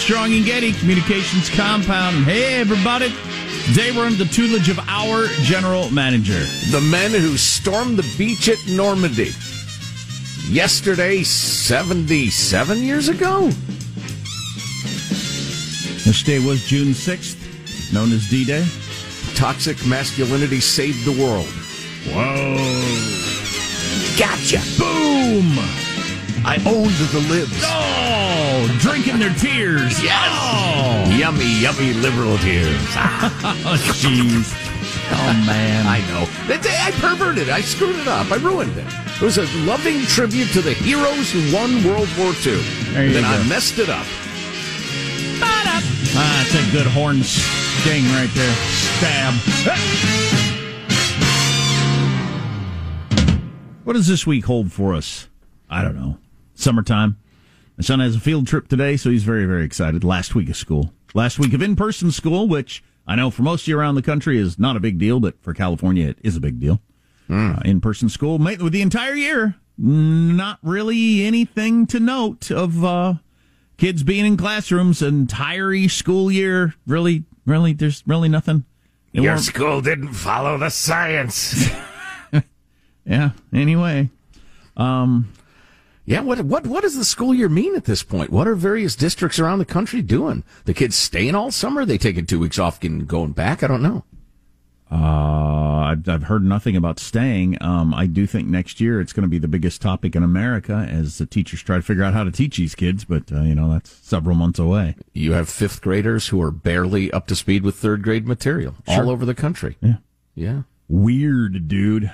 Armstrong and Getty Communications compound. Hey, everybody. Today we're under the tutelage of our general manager. The men who stormed the beach at Normandy. Yesterday, 77 years ago? This day was June 6th, known as D Day. Toxic masculinity saved the world. Whoa. Gotcha. Boom. I owned the libs. Oh, drinking their tears. Yes. Oh, Yummy, yummy liberal tears. oh, jeez. Oh, man. I know. I perverted. I screwed it up. I ruined it. It was a loving tribute to the heroes who won World War II. There you then go. I messed it up. Ah, that's a good horn sting right there. Stab. What does this week hold for us? I don't know. Summertime. My son has a field trip today, so he's very, very excited. Last week of school. Last week of in person school, which I know for most of you around the country is not a big deal, but for California, it is a big deal. Uh, in person school with the entire year. Not really anything to note of uh, kids being in classrooms entire school year. Really, really, there's really nothing. It Your school didn't follow the science. yeah. Anyway, Yeah, what what what does the school year mean at this point? What are various districts around the country doing? The kids staying all summer? They taking two weeks off and going back? I don't know. uh, I've, I've heard nothing about staying. Um, I do think next year it's going to be the biggest topic in America as the teachers try to figure out how to teach these kids. But uh, you know that's several months away. You have fifth graders who are barely up to speed with third grade material Sure. all over the country. Yeah. Yeah. Weird, dude.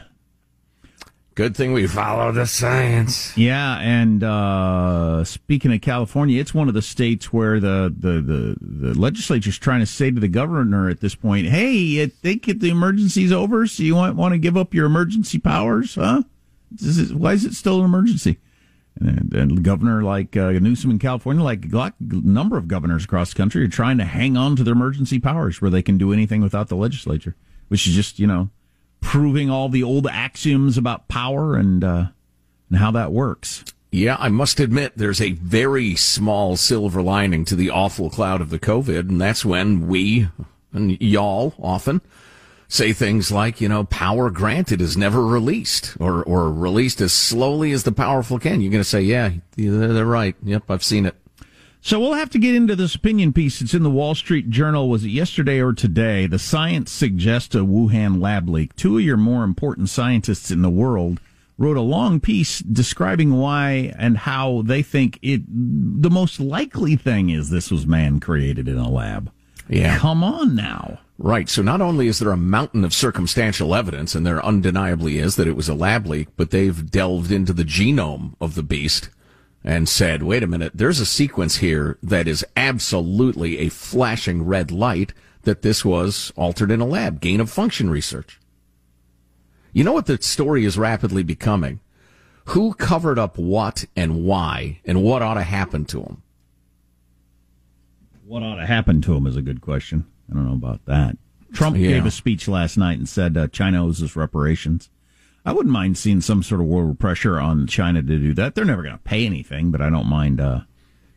Good thing we follow the science. Yeah, and uh, speaking of California, it's one of the states where the, the, the, the legislature's trying to say to the governor at this point, hey, I think if the emergency's over, so you might want to give up your emergency powers, huh? Is why is it still an emergency? And, and governor like uh, Newsom in California, like a number of governors across the country, are trying to hang on to their emergency powers where they can do anything without the legislature, which is just, you know, proving all the old axioms about power and, uh, and how that works. Yeah, I must admit there's a very small silver lining to the awful cloud of the COVID, and that's when we and y'all often say things like, you know, power granted is never released or, or released as slowly as the powerful can. You're going to say, yeah, they're they're right. Yep, I've seen it. So we'll have to get into this opinion piece. It's in the Wall Street Journal. Was it yesterday or today? The science suggests a Wuhan lab leak. Two of your more important scientists in the world wrote a long piece describing why and how they think it. The most likely thing is this was man created in a lab. Yeah. Come on now. Right. So not only is there a mountain of circumstantial evidence, and there undeniably is that it was a lab leak, but they've delved into the genome of the beast and said, wait a minute, there's a sequence here that is absolutely a flashing red light that this was altered in a lab, gain of function research. You know what the story is rapidly becoming? Who covered up what and why, and what ought to happen to them? What ought to happen to him is a good question. I don't know about that. Trump Yeah. gave a speech last night and said uh, China owes us reparations. I wouldn't mind seeing some sort of world pressure on China to do that. They're never going to pay anything, but I don't mind uh,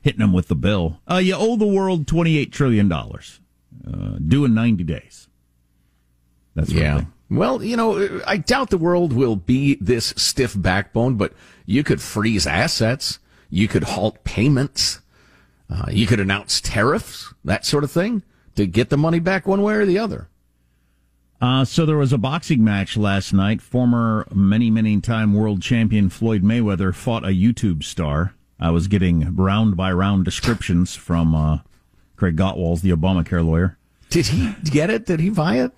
hitting them with the bill. Uh, you owe the world $28 trillion, uh, due in 90 days. That's Yeah. Well, you know, I doubt the world will be this stiff backbone, but you could freeze assets. You could halt payments. Uh, you could announce tariffs, that sort of thing, to get the money back one way or the other. Uh, so there was a boxing match last night. Former many, many time world champion Floyd Mayweather fought a YouTube star. I was getting round by round descriptions from uh, Craig Gottwals, the Obamacare lawyer. Did he get it? Did he buy it?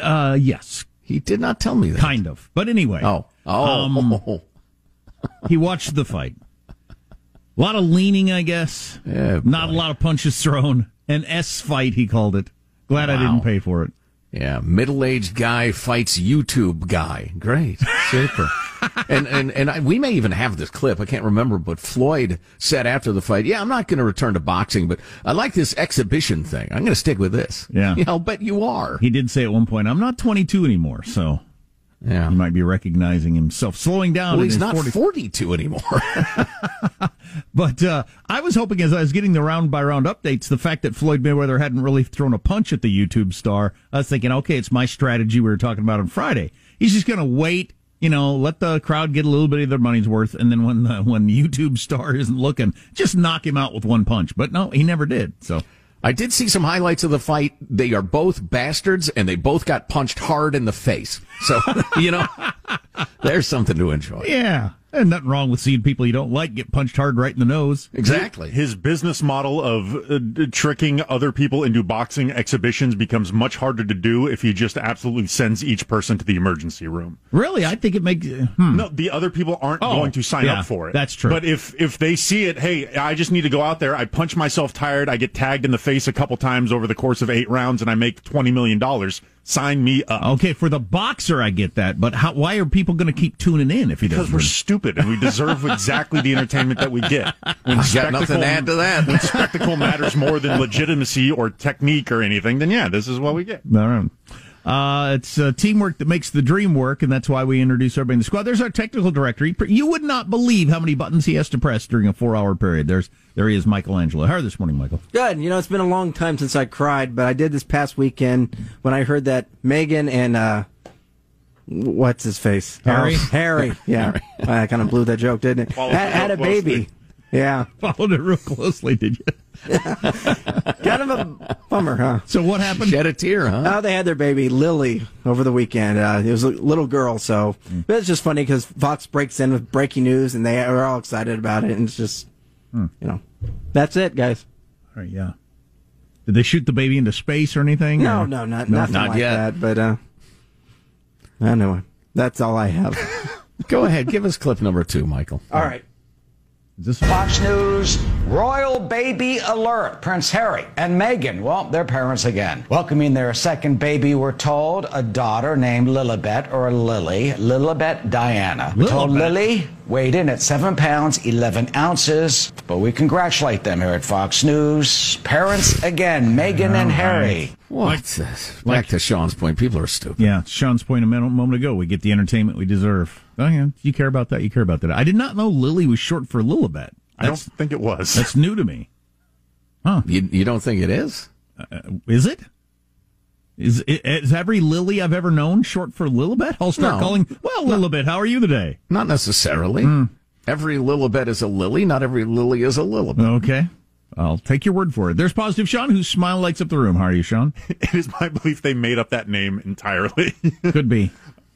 Uh, yes, He did not tell me that. kind of. But anyway, Oh. Oh. Um, he watched the fight. A lot of leaning, I guess. Yeah, Not a lot of punches thrown. An S fight, he called it. Glad I didn't pay for it. Yeah. Middle aged guy fights YouTube guy. Great. Super. and and and I, we may even have this clip. I can't remember, but Floyd said after the fight, "Yeah, I'm not going to return to boxing, but I like this exhibition thing. I'm going to stick with this." Yeah, yeah, I'll bet you are. He did say at one point, "I'm not 22 anymore," so yeah, he might be recognizing himself slowing down. Well, he's not 40- 42 anymore. but uh, I was hoping, as I was getting the round by round updates, the fact that Floyd Mayweather hadn't really thrown a punch at the YouTube star, I was thinking, okay, it's my strategy we were talking about on Friday. He's just going to wait you know, let the crowd get a little bit of their money's worth, and then when the when YouTube star isn't looking, just knock him out with one punch. But no, he never did. So I did see some highlights of the fight. They are both bastards, and they both got punched hard in the face. So you know, there's something to enjoy. Yeah, and nothing wrong with seeing people you don't like get punched hard right in the nose. Exactly. His business model of uh, tricking other people into boxing exhibitions becomes much harder to do if he just absolutely sends each person to the emergency room. Really, I think it makes hmm. no. The other people aren't Oh, going to sign yeah, up for it. that's true. But if if they see it, hey, I just need to go out there. I punch myself tired. I get tagged in the face a couple times over the course of eight rounds, and I make twenty million dollars. Sign me up. Okay, for the boxer, I get that, but how, why are people going to keep tuning in if he doesn't? Because we're stupid and we deserve exactly the entertainment that we get. When I got nothing to add to that. when spectacle matters more than legitimacy or technique or anything, then yeah, this is what we get. All right. Uh, it's uh, teamwork that makes the dream work, and that's why we introduce everybody in the squad. There's our technical director. He, you would not believe how many buttons he has to press during a four-hour period. There's there he is, Michelangelo. How are you this morning, Michael? Good. You know, it's been a long time since I cried, but I did this past weekend when I heard that Meghan and uh, what's his face, Harry? Oh, Harry. Yeah, I kind of blew that joke, didn't it? Had, had a baby. Yeah, Followed it real closely, did you? kind of a bummer, huh? So what happened? Shed a tear, huh? Oh, they had their baby Lily over the weekend. Uh, it was a little girl, so but it's just funny because Fox breaks in with breaking news, and they are all excited about it, and it's just, you know, that's it, guys. All right, yeah. Did they shoot the baby into space or anything? No, or- no, not nothing Not like yet. that. But uh, anyway, that's all I have. Go ahead, give us clip number two, Michael. all right. Is this Fox News royal baby alert. Prince Harry and Meghan, well, they're parents again. Welcoming their second baby, we're told, a daughter named Lilibet or Lily, Lilibet Diana. We're told Lily weighed in at 7 pounds, 11 ounces. But we congratulate them here at Fox News. Parents again, Meghan and Harry. What? Back to Sean's point. People are stupid. Yeah, Sean's point a minute- moment ago. We get the entertainment we deserve. Oh yeah, you care about that. You care about that. I did not know Lily was short for Lilibet. I don't think it was. that's new to me. You, you don't think it is? Uh, uh, is it? Is is every Lily I've ever known short for Lilibet? I'll start No. calling. Well, Lilibet, how are you today? Not necessarily. Every Lilibet is a lily. Not every lily is a Lilibet. Okay, I'll take your word for it. There's positive Sean, whose smile lights up the room. How are you, Sean? it is my belief they made up that name entirely. Could be.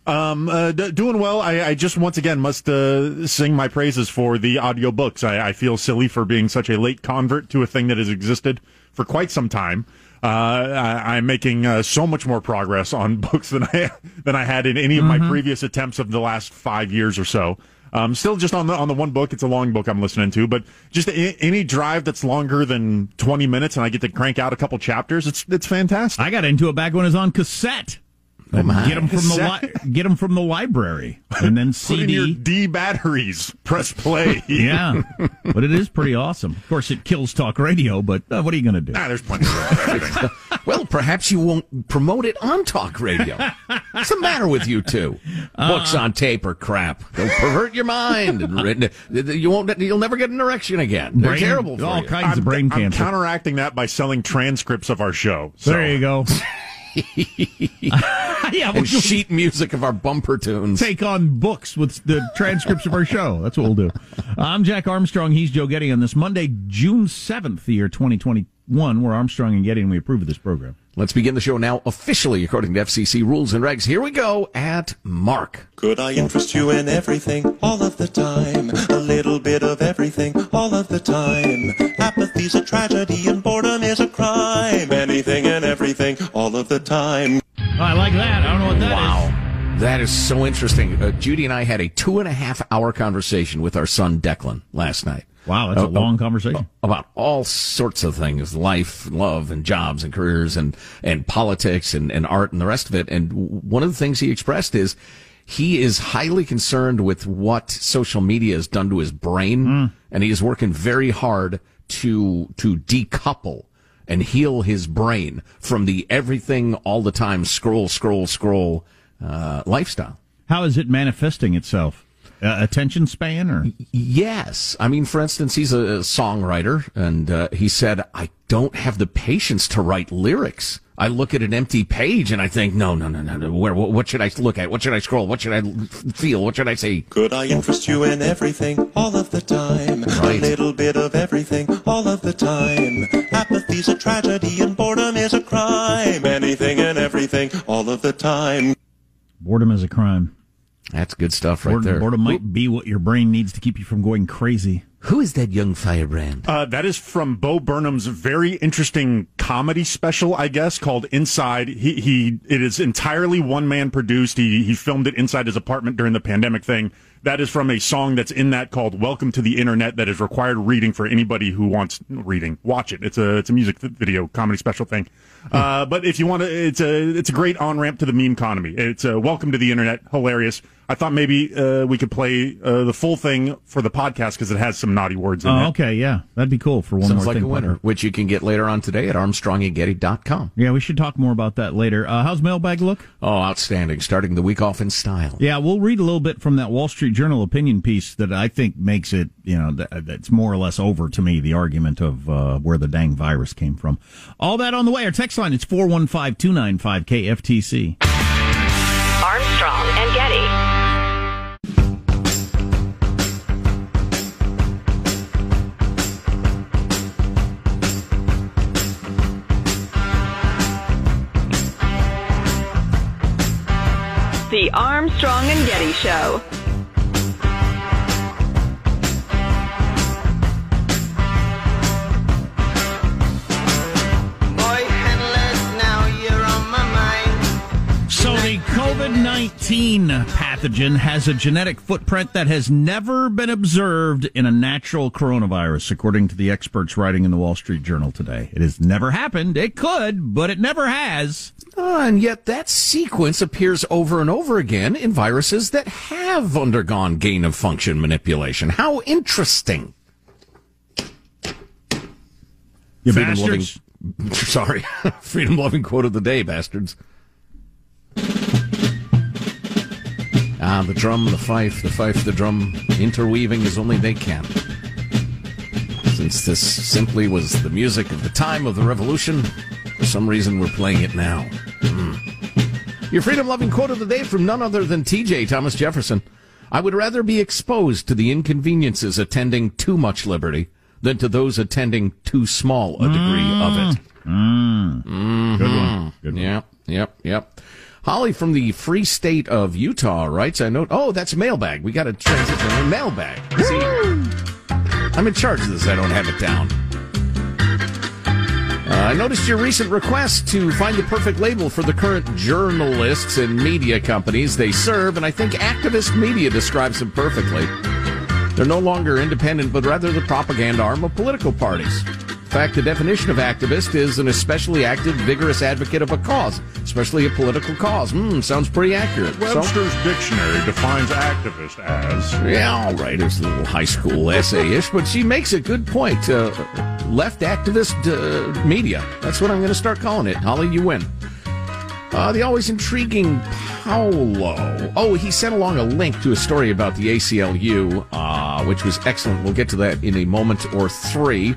Um, uh, d- doing well. I, I just once again must uh, sing my praises for the audiobooks. I, I feel silly for being such a late convert to a thing that has existed for quite some time. Uh, I, I'm making uh, so much more progress on books than I than I had in any of my previous attempts of the last five years or so. Um, still just on the on the one book. It's a long book I'm listening to, but just a, any drive that's longer than 20 minutes, and I get to crank out a couple chapters. It's it's fantastic. I got into it back when it was on cassette. Oh, my. Get them from the li- get 'em from the library, and then Put in your CD. D batteries. Press play. Yeah, but it is pretty awesome. Of course, it kills talk radio, but uh, what are you going to do? Ah, there's plenty of everything. Well, perhaps you won't promote it on talk radio. What's the matter with you two? Books on tape are crap. They'll pervert your mind. And you won't. You'll never get an erection again. They're Brain- terrible for all you. kinds of brain I'm cancer. counteracting that by selling transcripts of our show. So. there you go. yeah, we'll and sheet music of our bumper tunes. take on books with the transcripts of our show. That's what we'll do. I'm Jack Armstrong. He's Joe Getty on this Monday, June 7th, the year 2021. We're Armstrong and Getty, and we approve of this program. Let's begin the show now officially according to FCC rules and regs. Here we go at Mark. Could I interest you in everything all of the time? A little bit of everything all of the time. Apathy's a tragedy and boredom is a crime. Anything and everything all of the time. I like that. I don't know what that is. Wow. That is so interesting. Uh, Judy and I had a two and a half hour conversation with our son Declan last night. Wow, that's a Uh, long conversation. about all sorts of things life love and jobs and careers and and politics and, and art and the rest of it and one of the things he expressed is he is highly concerned with what social media has done to his brain, and he is working very hard to to decouple and heal his brain from the everything all the time scroll scroll scroll uh, lifestyle. How is it manifesting itself? Uh, attention span or Yes. I mean, for instance, he's a songwriter, and uh, he said, I don't have the patience to write lyrics. I look at an empty page and I think, no, no, no, no, no. Where, what, what should I look at? What should I scroll? What should i feel? What should I say? Could I interest you in everything all of the time? Right. A little bit of everything all of the time. Apathy's a tragedy and boredom is a crime. Anything and everything all of the time. boredom is a crime? That's good stuff right boredom, there. boredom might be what your brain needs to keep you from going crazy. Who is that young firebrand? Uh, that is from Bo Burnham's very interesting comedy special, I guess, called Inside. He, he it is entirely one man produced. He he filmed it inside his apartment during the pandemic thing. That is from a song that's in that called "Welcome to the Internet" that is required reading for anybody who wants reading. Watch it. It's a it's a music video comedy special thing. Uh, but if you want to, it's a it's a great on ramp to the meme economy. It's a welcome to the internet, hilarious. I thought maybe uh, we could play uh, the full thing for the podcast because it has some naughty words in Oh, it. okay, yeah, that'd be cool for one Sounds more like thing. a winner, Parker. which you can get later on today at armstrongandgetty.com. Yeah, we should talk more about that later. Uh, how's mailbag look? Oh, outstanding. Starting the week off in style. Yeah, we'll read a little bit from that Wall Street Journal opinion piece that I think makes it, you know, that, that's more or less over to me, the argument of uh, where the dang virus came from. All that on the way. Our text line, it's 415 295 KFTC. The Armstrong and Getty Show. So the COVID 19 pathogen has a genetic footprint that has never been observed in a natural coronavirus, according to the experts writing in the Wall Street Journal today. It has never happened. It could, but it never has. Ah, and yet that sequence appears over and over again in viruses that have undergone gain of function manipulation. How interesting. You Freedom loving, sorry, freedom loving quote of the day, bastards. Ah, the drum, the fife, the fife, the drum, interweaving as only they can. Since this simply was the music of the time of the revolution, for some reason we're playing it now. Hmm. Your freedom loving quote of the day from none other than TJ Thomas Jefferson. I would rather be exposed to the inconveniences attending too much liberty than to those attending too small a degree mm. of it. Mm. Mm-hmm. Good one. Good one. Yep, yep, yep. Holly from the free state of Utah writes, I note, oh, that's mailbag. We got to transition to mailbag. See, I'm in charge of this. I don't have it down. I noticed your recent request to find the perfect label for the current journalists and media companies they serve, and I think activist media describes them perfectly. They're no longer independent, but rather the propaganda arm of political parties. In fact, the definition of activist is an especially active, vigorous advocate of a cause, especially a political cause. Hmm, sounds pretty accurate. So- Webster's dictionary defines activist as yeah, all right. It's a little high school essay-ish, but she makes a good point. Uh, left activist uh, media. That's what I'm going to start calling it. Holly, you win. Uh, the always intriguing Paolo. Oh, he sent along a link to a story about the ACLU, uh, which was excellent. We'll get to that in a moment or three.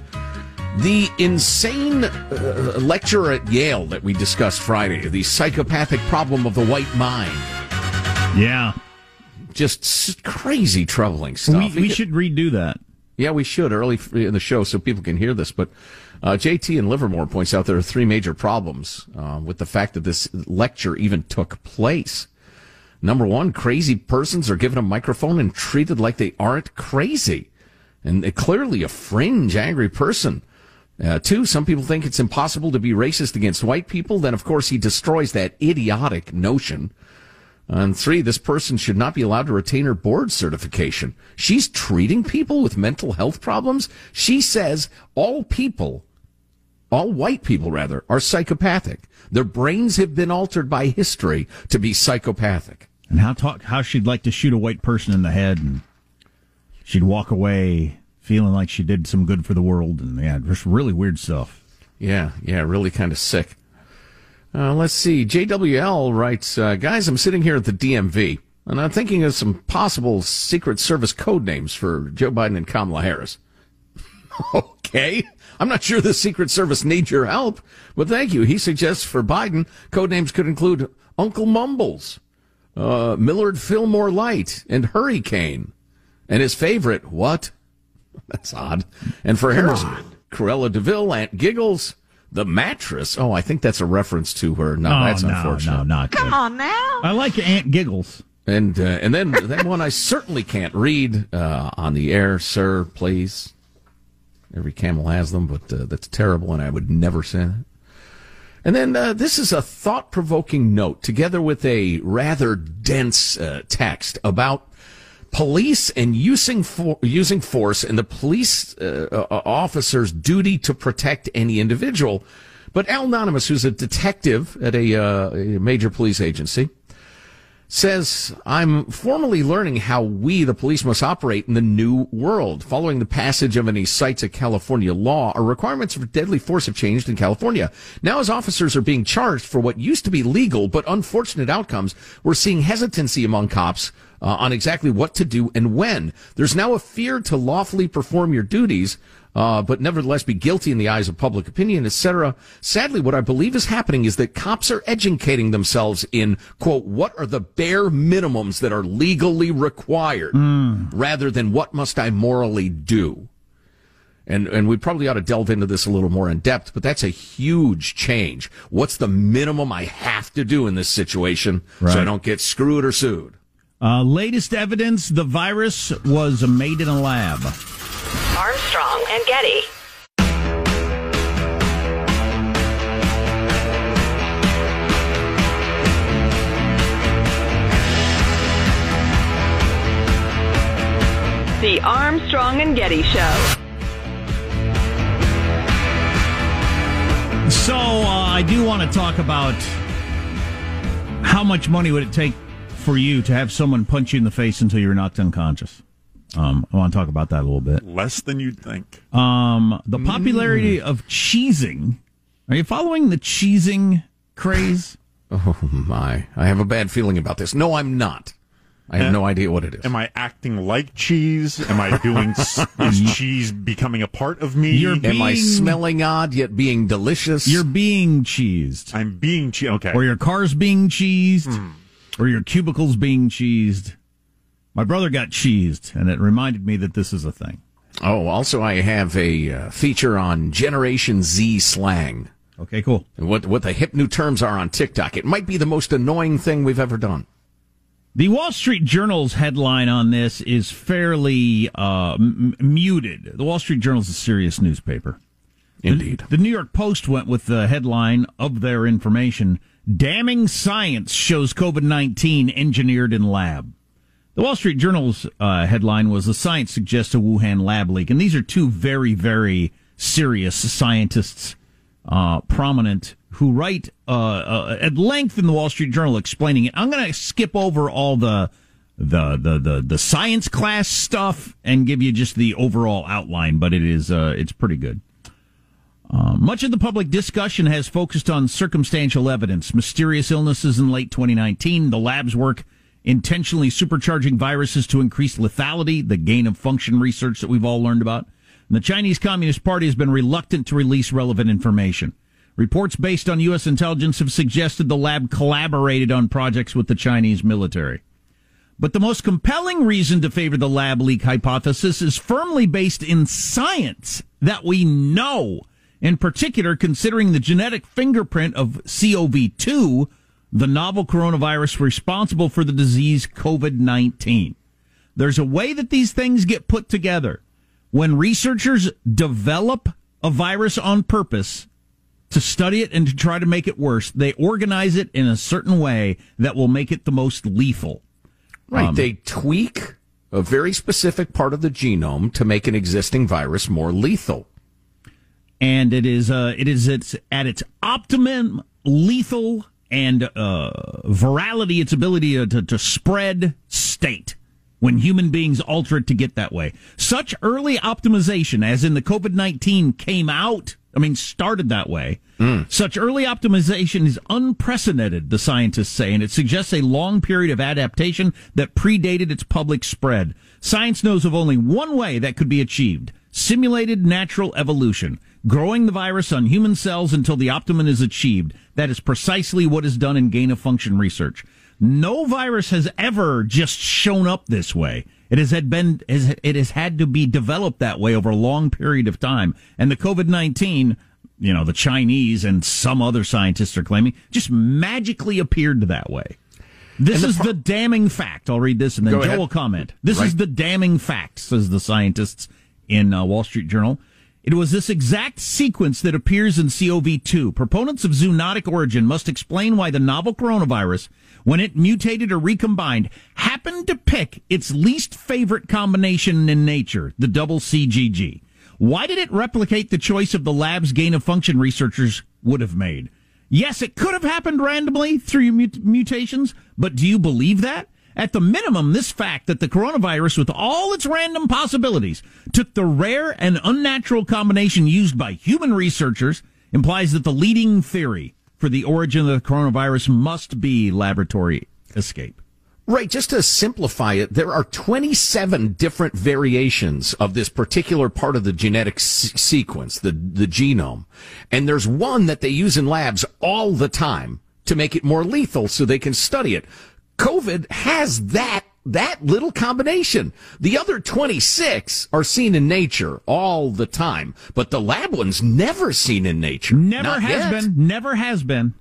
The insane uh, lecture at Yale that we discussed Friday, the psychopathic problem of the white mind. Yeah. Just crazy, troubling stuff. We, we should redo that. Yeah, we should early in the show so people can hear this. But uh, JT in Livermore points out there are three major problems uh, with the fact that this lecture even took place. Number one, crazy persons are given a microphone and treated like they aren't crazy. And they're clearly a fringe, angry person. Uh, two, some people think it's impossible to be racist against white people. Then, of course, he destroys that idiotic notion. And three, this person should not be allowed to retain her board certification. She's treating people with mental health problems. She says all people, all white people rather, are psychopathic. Their brains have been altered by history to be psychopathic. And how talk how she'd like to shoot a white person in the head, and she'd walk away feeling like she did some good for the world, and yeah, just really weird stuff. Yeah, yeah, really kind of sick. Uh, let's see. JWL writes, uh, guys, I'm sitting here at the DMV, and I'm thinking of some possible Secret Service code names for Joe Biden and Kamala Harris. okay. I'm not sure the Secret Service needs your help, but thank you. He suggests for Biden, code names could include Uncle Mumbles, uh, Millard Fillmore Light, and Hurricane. And his favorite, what? That's odd. And for Harris, Cruella de Vil, Aunt Giggles, the mattress. Oh, I think that's a reference to her. No, oh, that's no, unfortunate. No, not Come on now. I like Aunt Giggles. And uh, and then that one I certainly can't read uh, on the air, sir. Please. Every camel has them, but uh, that's terrible, and I would never say that. And then uh, this is a thought provoking note, together with a rather dense uh, text about police and using for, using force and the police uh, uh, officer's duty to protect any individual. But Al Anonymous, who's a detective at a, uh, major police agency, says, I'm formally learning how we, the police, must operate in the new world. Following the passage of any cites a California law, our requirements for deadly force have changed in California. Now, as officers are being charged for what used to be legal but unfortunate outcomes, we're seeing hesitancy among cops uh, on exactly what to do and when. There's now a fear to lawfully perform your duties uh, but nevertheless be guilty in the eyes of public opinion, etc. Sadly, what I believe is happening is that cops are educating themselves in, quote, what are the bare minimums that are legally required Mm. rather than what must I morally do. And, and we probably ought to delve into this a little more in depth, but that's a huge change. What's the minimum I have to do in this situation so I don't get screwed or sued? Uh, latest evidence: the virus was made in a lab. Armstrong and Getty. The Armstrong and Getty Show. So uh, I do want to talk about how much money would it take for you to have someone punch you in the face until you're knocked unconscious. Um, I want to talk about that a little bit. Less than you'd think. Um, the popularity of cheesing. Are you following the cheesing craze? Oh my. I have a bad feeling about this. No, I'm not. I have no idea what it is. Am I acting like cheese? Am I doing? is cheese becoming a part of me? You're Am I being- smelling odd yet being delicious? You're being cheesed. I'm being cheese. Okay. or your car's being cheesed, or your cubicle's being cheesed. My brother got cheesed, and it reminded me that this is a thing. oh, also I have a uh, feature on Generation Z slang. Okay, cool. And what what the hip new terms are on TikTok. It might be the most annoying thing we've ever done. The Wall Street Journal's headline on this is fairly uh, m- muted. The Wall Street Journal is a serious newspaper. Indeed. The New York Post went with the headline of their information Damning Science Shows COVID 19 Engineered in Lab. The Wall Street Journal's uh, headline was The Science Suggests a Wuhan lab leak. And these are two very, very serious scientists, uh, prominent, who write uh, uh, at length in the Wall Street Journal explaining it. I'm going to skip over all the. The, the the the science class stuff and give you just the overall outline, but it is uh, it's pretty good. Uh, much of the public discussion has focused on circumstantial evidence, mysterious illnesses in late 2019, the lab's work intentionally supercharging viruses to increase lethality, the gain of function research that we've all learned about. And the Chinese Communist Party has been reluctant to release relevant information. Reports based on U.S. intelligence have suggested the lab collaborated on projects with the Chinese military. But the most compelling reason to favor the lab leak hypothesis is firmly based in science that we know. In particular, considering the genetic fingerprint of COV2, the novel coronavirus responsible for the disease COVID 19. There's a way that these things get put together. When researchers develop a virus on purpose to study it and to try to make it worse, they organize it in a certain way that will make it the most lethal. Right. Um, they tweak a very specific part of the genome to make an existing virus more lethal. And it is uh, it is it's at its optimum lethal and uh, virality, its ability to, to, to spread state when human beings alter it to get that way. Such early optimization, as in the COVID 19 came out, I mean, started that way. Such early optimization is unprecedented, the scientists say, and it suggests a long period of adaptation that predated its public spread. Science knows of only one way that could be achieved simulated natural evolution, growing the virus on human cells until the optimum is achieved. That is precisely what is done in gain of function research. No virus has ever just shown up this way. It has had been it has had to be developed that way over a long period of time. And the COVID nineteen, you know, the Chinese and some other scientists are claiming, just magically appeared that way. This the is pro- the damning fact. I'll read this and then Joe will comment. This is the damning fact, says the scientists in uh, Wall Street Journal. It was this exact sequence that appears in COV2. Proponents of zoonotic origin must explain why the novel coronavirus, when it mutated or recombined, happened to pick its least favorite combination in nature, the double CGG. Why did it replicate the choice of the lab's gain of function researchers would have made? Yes, it could have happened randomly through mut- mutations, but do you believe that? At the minimum, this fact that the coronavirus, with all its random possibilities, took the rare and unnatural combination used by human researchers implies that the leading theory for the origin of the coronavirus must be laboratory escape. Right, just to simplify it, there are 27 different variations of this particular part of the genetic s- sequence, the, the genome. And there's one that they use in labs all the time to make it more lethal so they can study it. COVID has that, that little combination. The other 26 are seen in nature all the time, but the lab one's never seen in nature. Never Not has yet. been, never has been.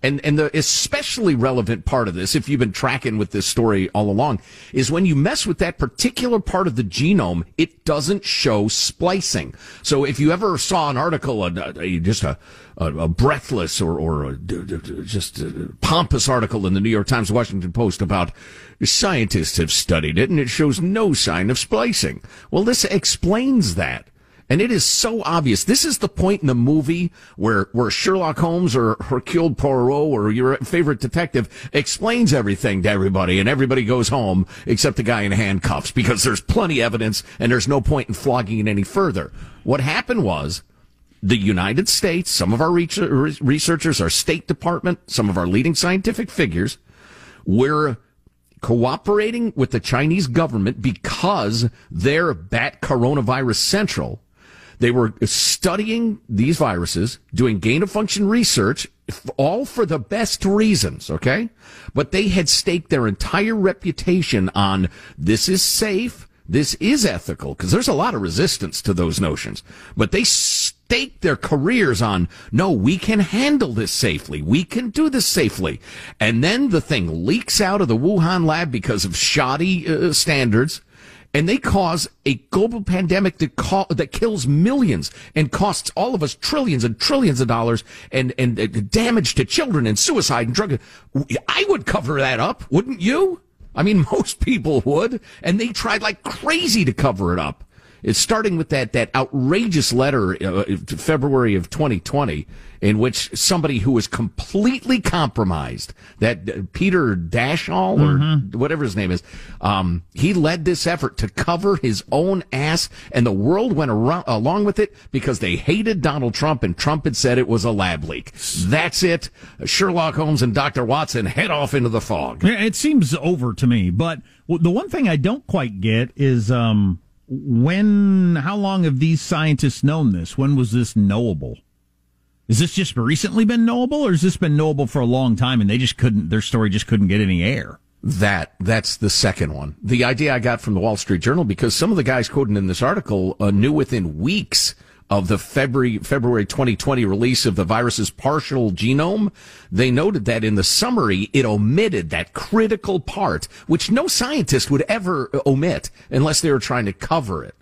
And and the especially relevant part of this, if you've been tracking with this story all along, is when you mess with that particular part of the genome, it doesn't show splicing. So if you ever saw an article, a, a- just a, a, a breathless or or a, just a pompous article in the New York Times, Washington Post about scientists have studied it and it shows no sign of splicing. Well, this explains that. And it is so obvious. This is the point in the movie where, where Sherlock Holmes or Hercule Poirot or your favorite detective explains everything to everybody and everybody goes home except the guy in handcuffs because there's plenty evidence and there's no point in flogging it any further. What happened was the United States, some of our researchers, our State Department, some of our leading scientific figures were cooperating with the Chinese government because they're bat coronavirus central. They were studying these viruses, doing gain of function research, all for the best reasons, okay? But they had staked their entire reputation on this is safe, this is ethical, because there's a lot of resistance to those notions. But they staked their careers on, no, we can handle this safely. We can do this safely. And then the thing leaks out of the Wuhan lab because of shoddy uh, standards and they cause a global pandemic that, co- that kills millions and costs all of us trillions and trillions of dollars and, and uh, damage to children and suicide and drug. I would cover that up, wouldn't you? I mean, most people would. And they tried like crazy to cover it up. It's starting with that, that outrageous letter, uh, February of 2020, in which somebody who was completely compromised, that uh, Peter Daszak or whatever his name is, um, he led this effort to cover his own ass, and the world went around, along with it because they hated Donald Trump, and Trump had said it was a lab leak. That's it. Sherlock Holmes and Dr. Watson head off into the fog. Yeah, It seems over to me, but w- the one thing I don't quite get is um, when, how long have these scientists known this? When was this knowable? Is this just recently been knowable, or has this been knowable for a long time and they just couldn't, their story just couldn't get any air? That that's the second one. The idea I got from the Wall Street Journal because some of the guys quoted in this article uh, knew within weeks of the February February 2020 release of the virus's partial genome, they noted that in the summary it omitted that critical part which no scientist would ever omit unless they were trying to cover it.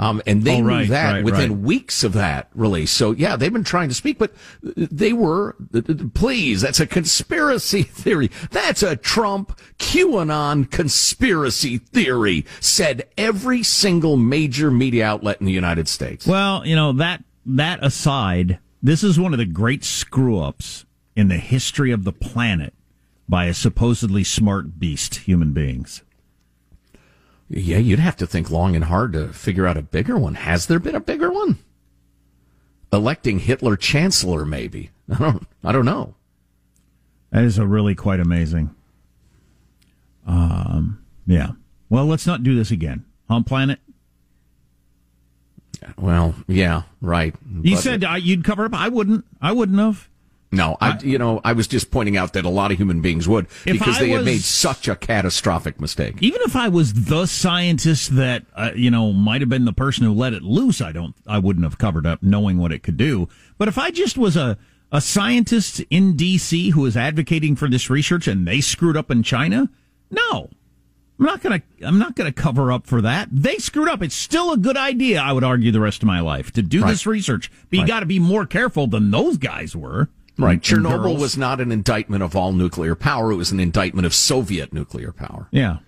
Um, and they Oh, knew that right, within right. weeks of that release. So yeah, they've been trying to speak, but they were, please, that's a conspiracy theory. That's a Trump QAnon conspiracy theory, said every single major media outlet in the United States. Well, you know that that aside, this is one of the great screw ups in the history of the planet by a supposedly smart beast, human beings. Yeah, you'd have to think long and hard to figure out a bigger one. Has there been a bigger one? Electing Hitler chancellor, maybe. I don't. I don't know. That is a really quite amazing. Um, yeah. Well, let's not do this again. On planet. Well, yeah, right. You But- said uh, you'd cover up. I wouldn't. I wouldn't have. No. I, you know, I was just pointing out that a lot of human beings would because they had was- made such a catastrophic mistake. Even if I was the scientist that uh, you know might have been the person who let it loose, I don't. I wouldn't have covered up, knowing what it could do. But if I just was a a scientist in D.C. who was advocating for this research and they screwed up in China, no. I'm not gonna. I'm not gonna cover up for that. They screwed up. It's still a good idea. I would argue the rest of my life to do Right. this research. But you Right. got to be more careful than those guys were. Right. And Chernobyl girls. was not an indictment of all nuclear power. It was an indictment of Soviet nuclear power. Yeah.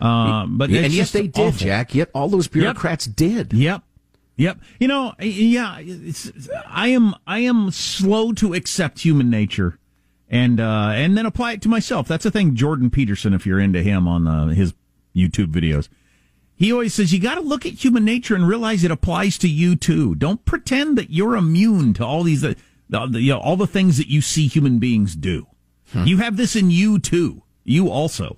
Uh, but and yet they did, awful. Jack. Yet all those bureaucrats did. Yep. Yep. You know, yeah, it's, I am I am slow to accept human nature and uh and then apply it to myself. That's the thing Jordan Peterson if you're into him on uh, his YouTube videos. He always says you got to look at human nature and realize it applies to you too. Don't pretend that you're immune to all these uh, the, the, you know, all the things that you see human beings do. You have this in you too. You also.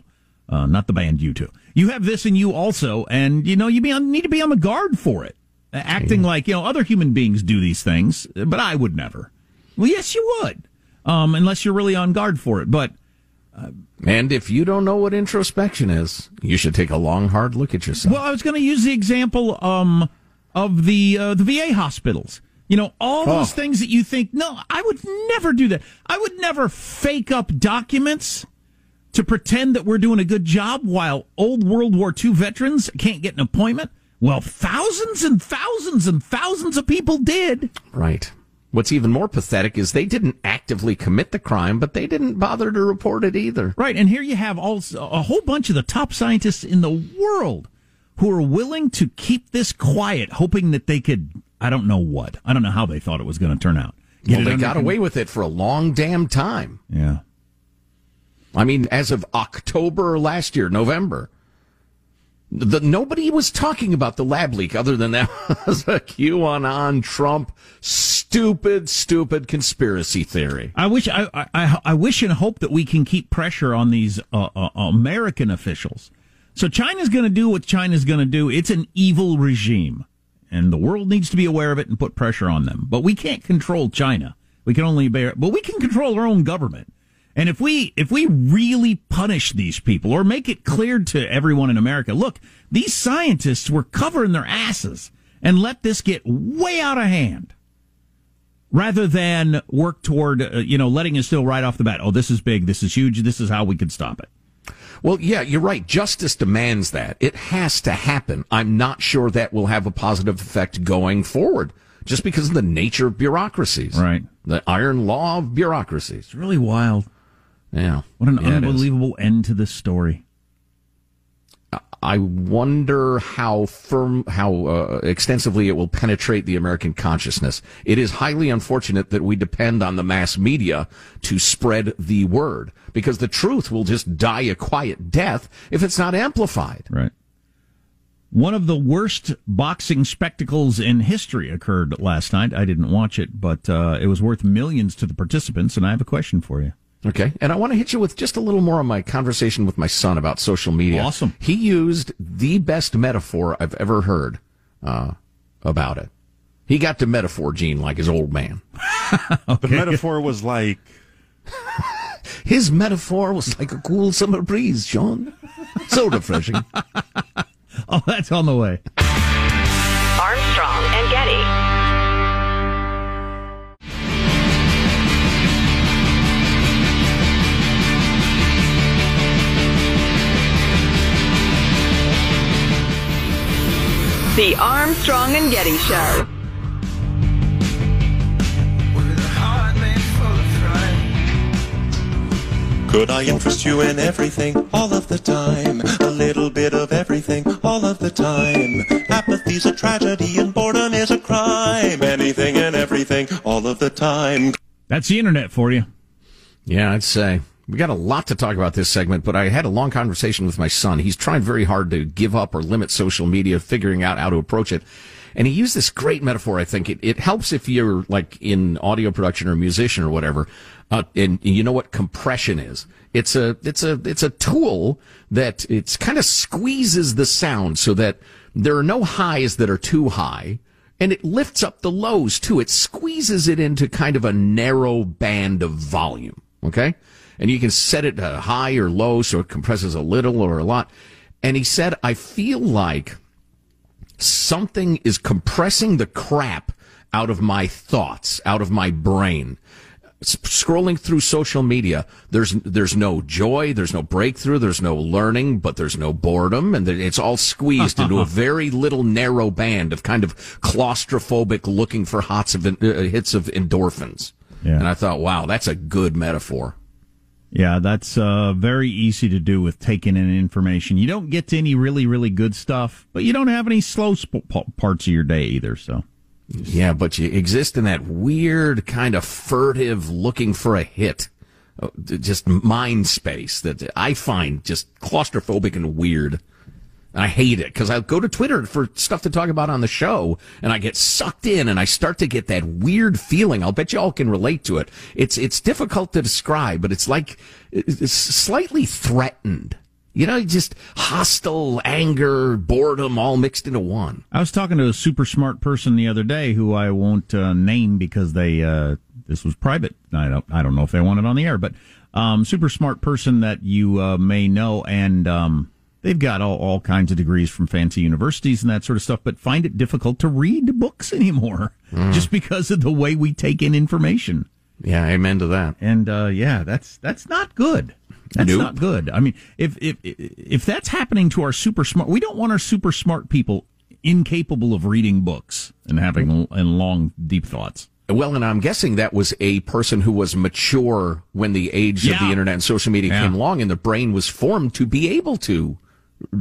Uh, not the band you too. You have this in you also, and you know you be on, need to be on the guard for it. Uh, Acting like you know other human beings do these things, but I would never. Well, yes, you would, um, unless you're really on guard for it. But And if you don't know what introspection is, you should take a long, hard look at yourself. well, I was going to use the example um, of the uh, the VA hospitals. You know, all those things that you think, no, I would never do that. I would never fake up documents to pretend that we're doing a good job while old World War II veterans can't get an appointment. Well, thousands and thousands and thousands of people did. Right. What's even more pathetic is they didn't actively commit the crime, but they didn't bother to report it either. Right, and here you have all a whole bunch of the top scientists in the world who are willing to keep this quiet, hoping that they could. I don't know what. I don't know how they thought it was going to turn out. Get well, they got away with it for a long damn time. Yeah. I mean, as of October last year, November, the, nobody was talking about the lab leak other than that was a QAnon Trump stupid, stupid conspiracy theory. I wish I, I I wish and hope that we can keep pressure on these uh, uh, American officials. So China's going to do what China's going to do. It's an evil regime, and the world needs to be aware of it and put pressure on them. But we can't control China. We can only bear, but we can control our own government. And if we if we really punish these people or make it clear to everyone in America, look, these scientists were covering their asses and let this get way out of hand rather than work toward uh, you know letting us still right off the bat oh this is big this is huge this is how we can stop it Well, yeah, you're right. Justice demands that. It has to happen. I'm not sure that will have a positive effect going forward just because of the nature of bureaucracies. Right. The iron law of bureaucracies. it's really wild Yeah. what an Yeah, unbelievable end to this story I wonder how firm, how uh, extensively it will penetrate the American consciousness. It is highly unfortunate that we depend on the mass media to spread the word because the truth will just die a quiet death if it's not amplified. right one of the worst boxing spectacles in history occurred last night i didn't watch it but uh, it was worth millions to the participants and i have a question for you Okay. And I want to hit you with just a little more on my conversation with my son about social media. Awesome. He used the best metaphor I've ever heard uh, about it. He got to metaphor Gene like his old man. The metaphor was like His metaphor was like a cool summer breeze, Sean. So refreshing. oh that's on the way Armstrong The Armstrong and Getty Show. Could I interest you in everything all of the time? A little bit of everything all of the time. Apathy's a tragedy and boredom is a crime. Anything and everything all of the time. that's the internet for you Yeah, I'd say. We got a lot to talk about this segment, but I had a long conversation with my son. He's trying very hard to give up or limit social media, figuring out how to approach it. And he used this great metaphor. I think it, it helps if you're like in audio production or musician or whatever. Uh, and you know what compression is? It's a, it's a, it's a tool that it's kind of squeezes the sound so that there are no highs that are too high and it lifts up the lows too. It squeezes it into kind of a narrow band of volume. Okay. And you can set it uh, high or low so it compresses a little or a lot. And he said, I feel like something is compressing the crap out of my thoughts, out of my brain. S- Scrolling through social media, there's there's no joy, there's no breakthrough, there's no learning, but there's no boredom, and it's all squeezed into a very little narrow band of kind of claustrophobic, looking for hots of uh, hits of endorphins. Yeah. And I thought, wow, that's a good metaphor. Yeah, that's uh, very easy to do with taking in information. You don't get to any really, really good stuff, but you don't have any slow sp- parts of your day either. So, Yeah, but you exist in that weird kind of furtive looking for a hit, uh, just mind space that I find just claustrophobic and weird. I hate it because I go to Twitter for stuff to talk about on the show and I get sucked in and I start to get that weird feeling. I'll bet you all can relate to it. It's, it's difficult to describe, but it's like, it's slightly threatened. You know, just hostile, anger, boredom all mixed into one. I was talking to a super smart person the other day who I won't uh, name because they uh, this was private. I don't I don't know if they want it on the air, but um, super smart person that you uh, may know, and um, they've got all, all kinds of degrees from fancy universities and that sort of stuff, but find it difficult to read books anymore just because of the way we take in information. Yeah, amen to that. And uh, yeah, that's that's not good. That's Nope. not good. I mean, if if if that's happening to our super smart, we don't want our super smart people incapable of reading books and having and long deep thoughts. Well, and I'm guessing that was a person who was mature when the age of the internet and social media Yeah. came along, and the brain was formed to be able to,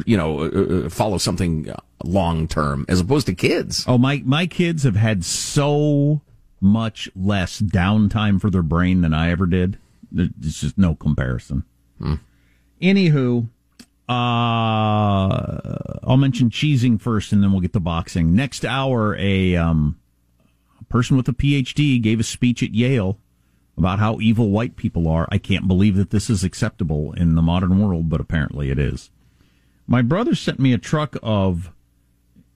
you know, uh, uh, follow something long term, as opposed to kids. Oh, my my kids have had so much less downtime for their brain than I ever did. It's just no comparison. Anywho, uh, I'll mention cheesing first, and then we'll get to boxing. Next hour, a um, a person with a PhD gave a speech at Yale about how evil white people are. I can't believe that this is acceptable in the modern world, but apparently it is. My brother sent me a truck of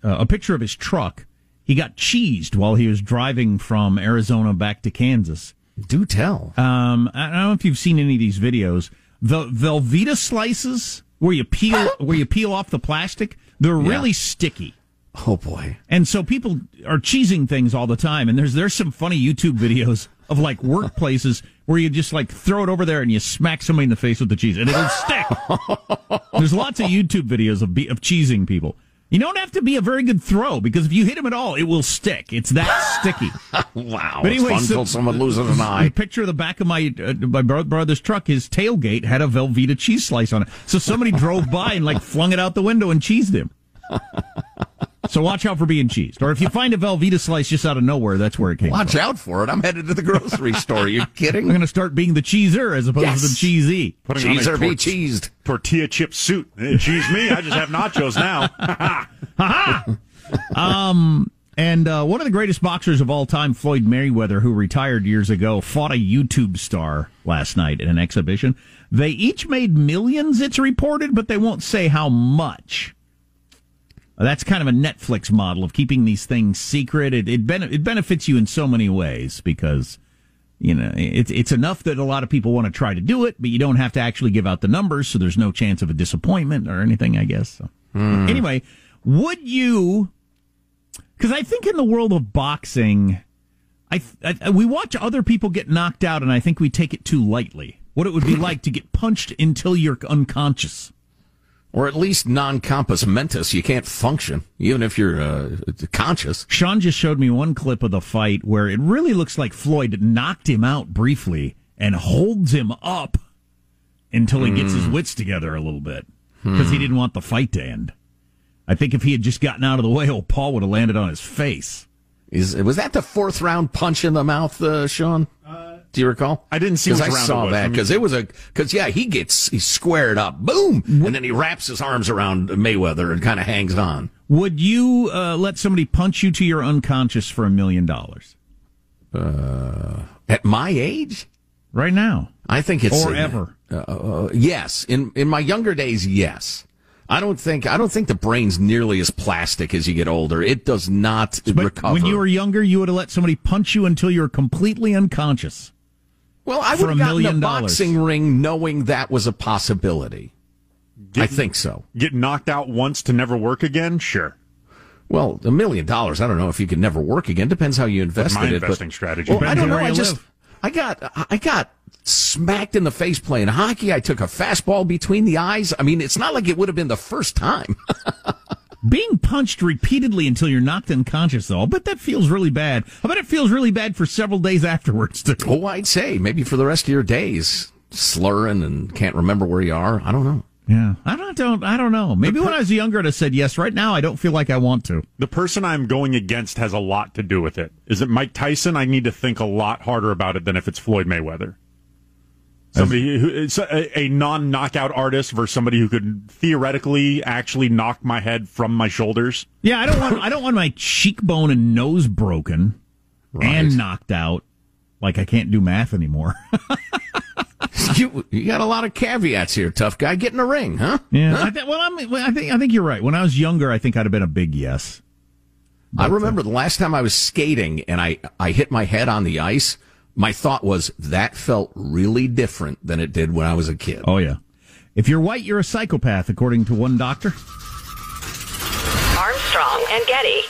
uh, a picture of his truck. He got cheesed while he was driving from Arizona back to Kansas. Do tell. Um, I don't know if you've seen any of these videos. The Velveeta slices where you peel where you peel off the plastic, they're really sticky. Oh boy. And so people are cheesing things all the time. And there's there's some funny YouTube videos of like workplaces where you just like throw it over there and you smack somebody in the face with the cheese and it'll stick. there's lots of YouTube videos of be, of cheesing people. You don't have to be a very good throw because if you hit him at all, it will stick. It's that sticky. Wow. But it's anyway, fun so- until someone loses an The eye. picture of the back of my uh, my bro- brother's truck, his tailgate had a Velveeta cheese slice on it. So somebody drove by and like flung it out the window and cheesed him. So watch out for being cheesed. Or if you find a Velveeta slice just out of nowhere, that's where it came Watch from. out for it. I'm headed to the grocery store. You kidding? I'm going to start being the cheeser as opposed to the cheesy. Putting on Cheese a or be tort- cheesed. tortilla chip suit. Eh, Cheese me. I just have nachos now. And uh, one of the greatest boxers of all time, Floyd Mayweather, who retired years ago, fought a YouTube star last night in an exhibition. They each made millions, it's reported, but they won't say how much. That's kind of a Netflix model of keeping these things secret. It it, bene- it benefits you in so many ways because you know it's it's enough that a lot of people want to try to do it, but you don't have to actually give out the numbers, so there's no chance of a disappointment or anything. I guess. So. Hmm. Anyway, would you? Because I think in the world of boxing, I, I we watch other people get knocked out, and I think we take it too lightly. What it would be like to get punched until you're unconscious. Or at least non compos mentis. You can't function, even if you're uh, conscious. Sean just showed me one clip of the fight where it really looks like Floyd knocked him out briefly and holds him up until he gets his wits together a little bit because he didn't want the fight to end. I think if he had just gotten out of the way, old Paul would have landed on his face. Is Was that the fourth round punch in the mouth, uh, Sean? Do you recall? I didn't see because I saw that because it was a because yeah he gets he's squared up boom and then he wraps his arms around Mayweather and kind of hangs on. Would you uh, let somebody punch you to your unconscious for a million dollars At my age, right now? I think it's Or ever. Uh, uh, yes, in in my younger days, yes. I don't think I don't think the brain's nearly as plastic as you get older. It does not But recover. when you were younger, you would have let somebody punch you until you were completely unconscious. Well, I for would a have gotten million a dollars. boxing ring knowing that was a possibility. I think so. Get knocked out once to never work again? Sure. Well, a million dollars. I don't know if you can never work again. Depends how you invested my it. investing but, strategy. Well, I don't know. I just live. I got I got smacked in the face playing hockey. I took a fastball between the eyes. I mean, it's not like it would have been the first time. Being punched repeatedly until you're knocked unconscious, though, I bet that feels really bad. I bet it feels really bad for several days afterwards, too. oh, I'd say maybe for the rest of your days, slurring and can't remember where you are. I don't know. Yeah, I don't, don't, I don't know. Maybe when I was younger, I'd have said yes. Right now, I don't feel like I want to. The person I'm going against has a lot to do with it. Is it Mike Tyson? I need to think a lot harder about it than if it's Floyd Mayweather. Somebody who it's a, a non-knockout artist versus somebody who could theoretically actually knock my head from my shoulders. Yeah, I don't want, I don't want my cheekbone and nose broken and knocked out. Like I can't do math anymore. You you got a lot of caveats here, tough guy. Get in a ring, huh? yeah, I th- well, I'm, well, I think, I think you're right. When I was younger, I think I'd have been a big yes. I remember uh, the last time I was skating and I, I hit my head on the ice. My thought was that felt really different than it did when I was a kid. Oh yeah. If you're white, you're a psychopath, according to one doctor. Armstrong and Getty.